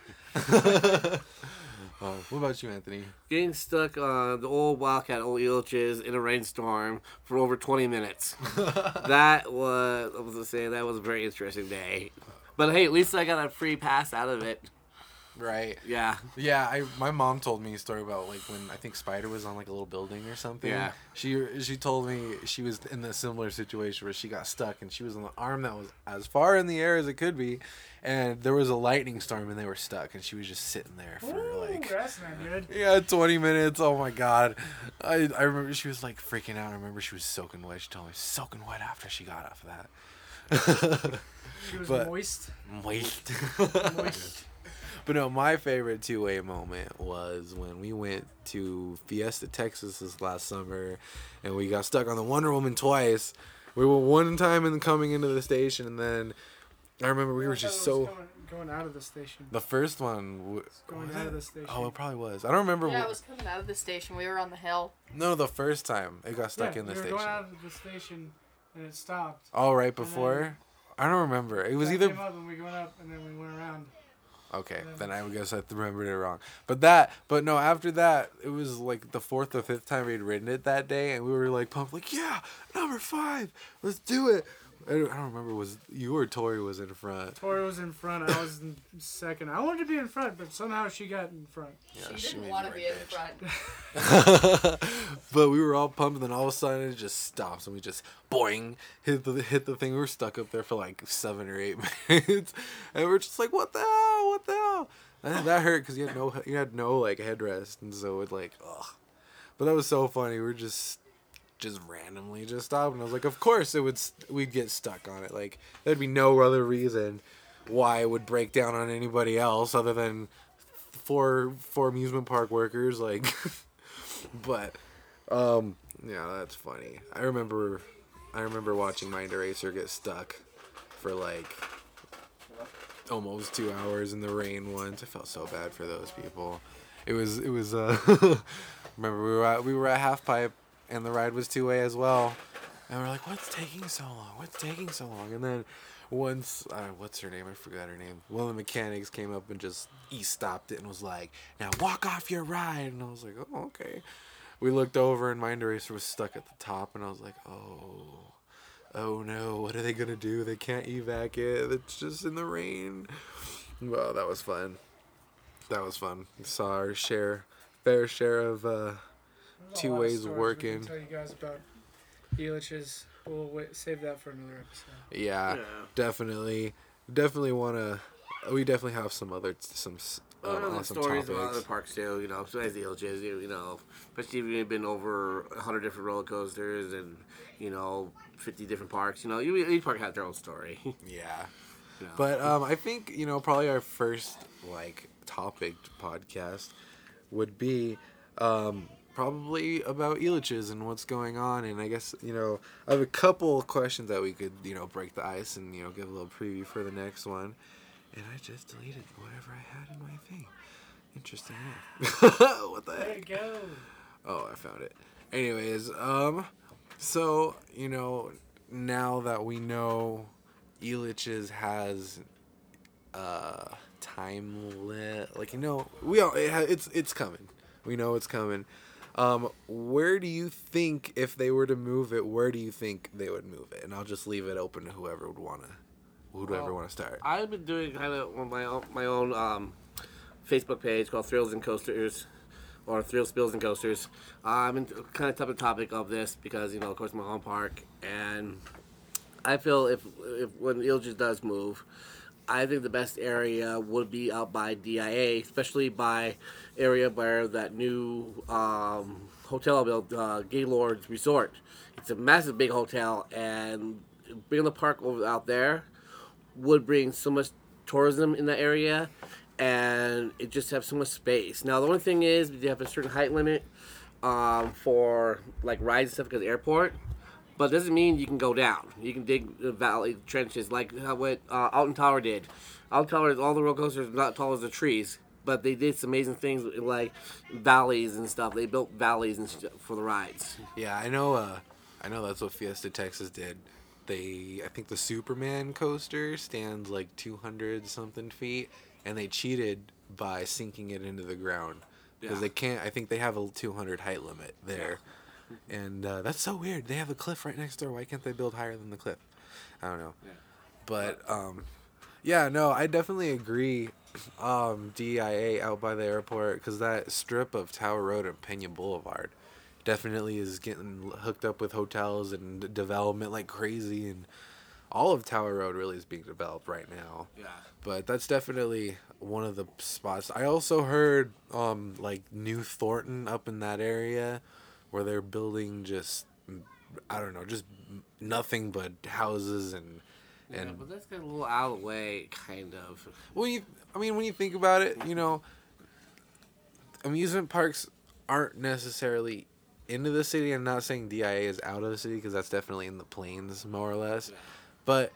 oh, what about you, Anthony? Getting stuck on the old Wildcat, old Elitch's in a rainstorm for over 20 minutes. that was, I was gonna say, that was a very interesting day. But hey, at least I got a free pass out of it. Right. Yeah. Yeah, I my mom told me a story about like when I think Spider was on like a little building or something. Yeah. She she told me she was in a similar situation where she got stuck and she was on the arm that was as far in the air as it could be, and there was a lightning storm and they were stuck and she was just sitting there for Ooh, like that's not good. yeah, 20 minutes. Oh my god. I, I remember she was like freaking out. I remember she was soaking wet. She told me soaking wet after she got off of that. She was But- moist. Moist. Moist. But no, my favorite two way moment was when we went to Fiesta, Texas this last summer and we got stuck on the Wonder Woman twice. We were one time in coming into the station and then I remember we I were just so going, going out of the station. the first one w- Going was out it? of the station. Oh, it probably was. I don't remember. Yeah, wh- it was coming out of the station. We were on the hill. No, the first time it got stuck yeah, in the we were station. going out of the station and it stopped. Oh, right then- before. I don't remember. It was either came up and we went up and then we went around. Okay. then- I guess I remembered it wrong. But that, but no. After that, it was like the fourth or fifth time we'd written it that day, and we were like pumped, like yeah, number five, let's do it. I don't, remember was you or Tori was in front. Tori was in front. I was in second. I wanted to be in front, but somehow she got in front. Yeah, she didn't want to be right in front. but we were all pumped, and then all of a sudden it just stops, and we just boing hit the hit the thing. We were stuck up there for like seven or eight minutes, and we're just like, "What the hell? What the hell?" And that hurt because you had no you had no like headrest, and so it like ugh. But that was so funny. We're just just randomly just stop, and I was like, of course it would. st- We'd get stuck on it. Like there'd be no other reason why it would break down on anybody else other than four four amusement park workers. Like, but um, yeah, that's funny. I remember, I remember watching Mind Eraser get stuck for like almost two hours in the rain once. I felt so bad for those people. It was it was uh remember we were at we were at half pipe and the ride was two way as well. And we're like, what's taking so long? What's taking so long? And then once uh, what's her name? I forgot her name. One of the mechanics came up and just he stopped it and was like, Now walk off your ride and I was like, Oh, okay. We looked over and Mind Eraser was stuck at the top and I was like, Oh oh no, what are they gonna do? They can't evac it. It's just in the rain. Well, that was fun. That was fun. Saw our share, fair share of uh, two lot of ways stories working. We can tell you guys about Elitch's. We'll wait, save that for another episode. Yeah, Yeah. definitely, definitely wanna. We definitely have some other some s- um, no, awesome stories about topics. other parks too, you know, besides the Elitch's, you, you know, especially if you've been over a hundred different roller coasters and, you know, fifty different parks, you know, you, each park has their own story. Yeah, you know. but um, I think you know probably our first like topic podcast would be um, probably about Elitch's and what's going on. And I guess you know I have a couple questions that we could you know break the ice and you know give a little preview for the next one. And I just deleted whatever I had in my thing. Interesting. enough. what the heck? go. Oh, I found it. Anyways, um, so you know, now that we know Elitch's has uh time lit, like you know, we all it ha- it's it's coming. We know it's coming. Um, where do you think if they were to move it, where do you think they would move it? And I'll just leave it open to whoever would wanna, whoever Well, wanna start. I've been doing kind of on my own, my own um, Facebook page called Thrills and Coasters, or Thrill Spills and Coasters. Uh, I've been kind of touching the topic of this because you know, of course, my home park, and I feel if if when Elitch's does move, I think the best area would be out by DIA, especially by area where that new um, hotel built, uh, Gaylord's Resort. It's a massive big hotel, and bringing the park over out there would bring so much tourism in that area, and it just have so much space. Now the only thing is you have a certain height limit um, for like rides and stuff because airport. But it doesn't mean you can go down. You can dig the valley trenches like how what uh, Alton Tower did. Alton Tower, all the roller coasters are not tall as the trees, but they did some amazing things like valleys and stuff. They built valleys and stuff for the rides. Yeah, I know. Uh, I know that's what Fiesta Texas did. They, I think the Superman coaster stands like two hundred something feet, and they cheated by sinking it into the ground because Yeah. they can't. I think they have a two hundred height limit there, and uh, that's so weird. They have a cliff right next door. Why can't they build higher than the cliff? I don't know. Yeah. But um, yeah, no, I definitely agree. Um, DIA out by the airport because that strip of Tower Road and Pena Boulevard definitely is getting hooked up with hotels and development like crazy, and all of Tower Road really is being developed right now. Yeah. But that's definitely one of the spots. I also heard um like New Thornton up in that area where they're building just I don't know, just nothing but houses and Yeah, and but that's kind of a little out of the way, kind of. when you I mean when you think about it, you know, amusement parks aren't necessarily into the city. I'm not saying DIA is out of the city because that's definitely in the plains more or less. Yeah. But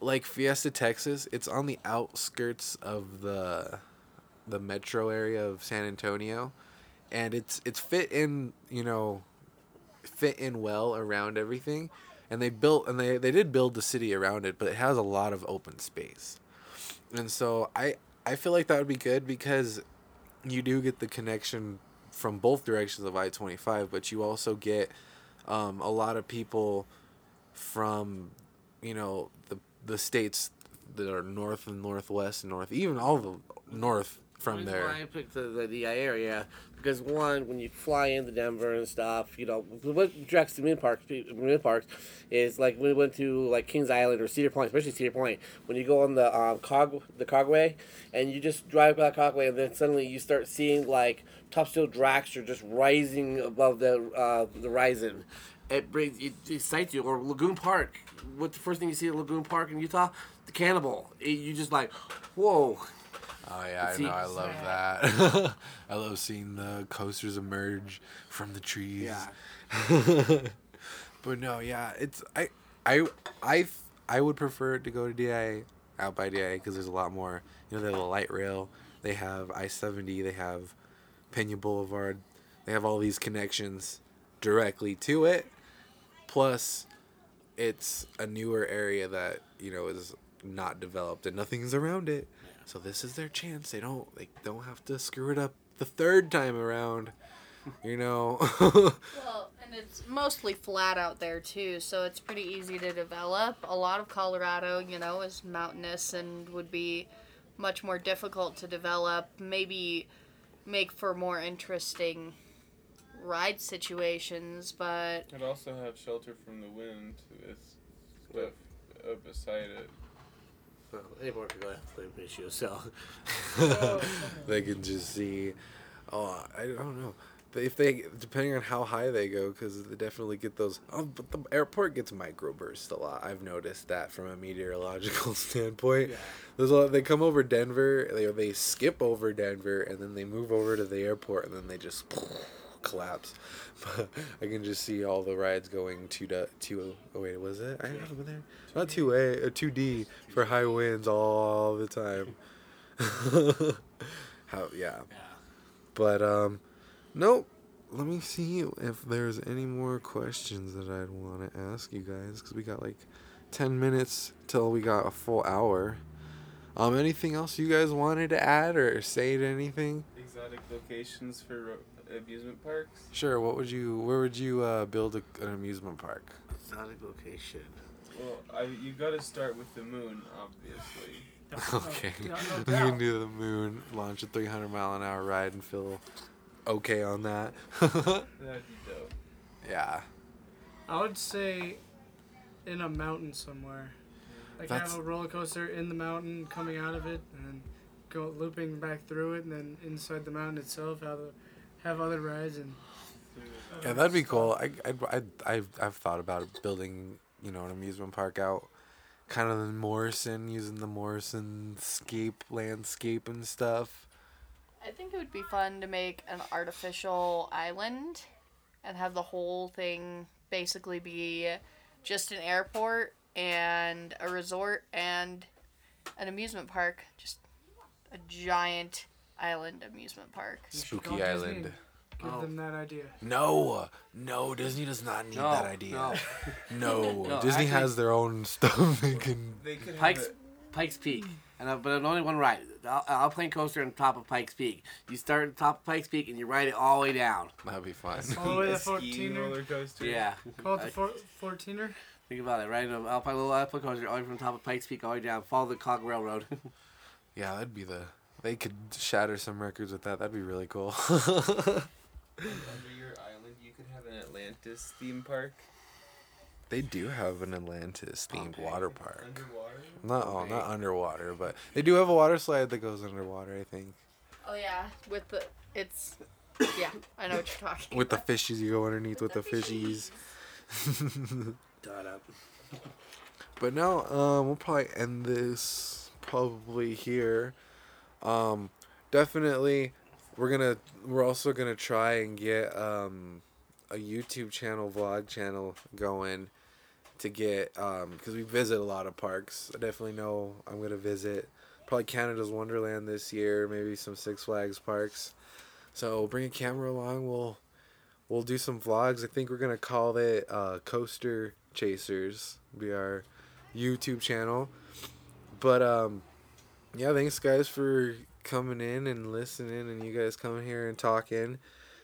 like Fiesta Texas, it's on the outskirts of the the metro area of San Antonio and it's it's fit in, you know, fit in well around everything. And they built and they they did build the city around it, but it has a lot of open space. And so I I feel like that would be good because you do get the connection from both directions of I twenty five, but you also get um, a lot of people from you know the the states that are north and northwest and north, even all the north from Reason there. Why I picked the, the DI area because one, when you fly into Denver and stuff, you know, what the mid parks, mid parks, is like when we went to like Kings Island or Cedar Point, especially Cedar Point, when you go on the um, cog the causeway, and you just drive by the causeway, and then suddenly you start seeing like top thrill dragster just rising above the uh, the horizon. it brings it excites you. Or Lagoon Park. What's the first thing you see at Lagoon Park in Utah? The cannibal. It, you just like, whoa. Oh yeah, I know. I love that. I love seeing the coasters emerge from the trees. Yeah. but no, yeah, it's I, I, I, I would prefer to go to DIA out by DIA because there's a lot more. You know, they have a light rail. They have I seventy. They have Pena Boulevard. They have all these connections directly to it. Plus, it's a newer area that you know is not developed and nothing's around it. So this is their chance. They don't they don't have to screw it up the third time around. You know. Well, and it's mostly flat out there too, so it's pretty easy to develop. A lot of Colorado, you know, is mountainous and would be much more difficult to develop. Maybe make for more interesting ride situations, but It also have shelter from the wind with stuff uh, beside it. Well, anymore go after the issue. So they can just see. Oh, I don't know. But if they, depending on how high they go, because they definitely get those. Oh, but the airport gets microbursts a lot. I've noticed that from a meteorological standpoint. Yeah. There's a lot, they come over Denver, they they skip over Denver, and then they move over to the airport, and then they just collapse. But I can just see all the rides going two to two. Oh wait, was it? I haven't been there. Not two A, or two D for high winds all the time. How yeah. But um, nope. Let me see if there's any more questions that I'd want to ask you guys because we got like ten minutes till we got a full hour. Um, anything else you guys wanted to add or say to anything? Exotic locations for ro- amusement parks. Sure. What would you? Where would you uh, build a, an amusement park? exotic location. Well, I, you got to start with the moon, obviously. okay. no, no you can do the moon, launch a 300 mile an hour ride, and feel okay on that. That'd be dope. yeah. I would say in a mountain somewhere. Like That's- have a roller coaster in the mountain coming out of it and then go looping back through it and then inside the mountain itself have a, have other rides and Yeah, that'd be cool. I, I, I, I've, I've thought about building, you know, an amusement park out, kind of in Morrison, using the Morrison scape landscape and stuff. I think it would be fun to make an artificial island and have the whole thing basically be just an airport and a resort and an amusement park. Just a giant island amusement park. Spooky call Disney Island. and Give Oh. them that idea. No, no, Disney does not need No, that idea. no. No, No, Disney actually- has their own stuff they can. They could have Pikes it. Pikes Peak, and uh, but an only one ride. Al- Alpine coaster on top of Pikes Peak. You start at the top of Pikes Peak and you ride it all the way down. That'd be fun. All the way a to skiing 14er. roller coaster. Yeah. Call it the I- four, 14er. Think about it. Ride an Alpine little Alpine coaster all the way from the top of Pikes Peak all the way down. Follow the Cog Railroad. Yeah, that'd be the. They could shatter some records with that. That'd be really cool. Under your island, you could have an Atlantis theme park. they do have an Atlantis themed Okay. water park. Underwater. Not oh, not underwater, but they do have a water slide that goes underwater. I think Oh yeah, with the it's yeah, I know what you're talking. with the about. fishies you go underneath with the fishies. Dot up. But no, um, we'll probably end this probably here. Um, definitely, we're gonna we're also gonna try and get um a YouTube channel, vlog channel going to get um because we visit a lot of parks. I definitely know I'm gonna visit probably Canada's Wonderland this year, maybe some Six Flags parks. So bring a camera along. We'll we'll do some vlogs. I think we're gonna call it uh, Coaster Chasers. Be our YouTube channel. But um, yeah, thanks guys for coming in and listening, and you guys coming here and talking.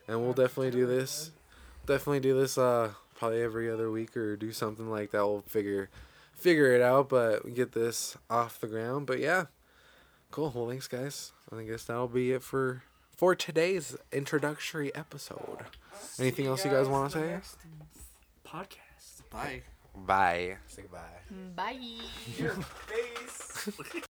And we'll definitely do this. Definitely do this. Uh, probably every other week or do something like that. We'll figure figure it out, but we get this off the ground. But yeah, cool. Well, thanks guys. I guess that'll be it for for today's introductory episode. Anything else you guys want to say? Podcast. Bye. Bye. Say goodbye. Bye. Your Face.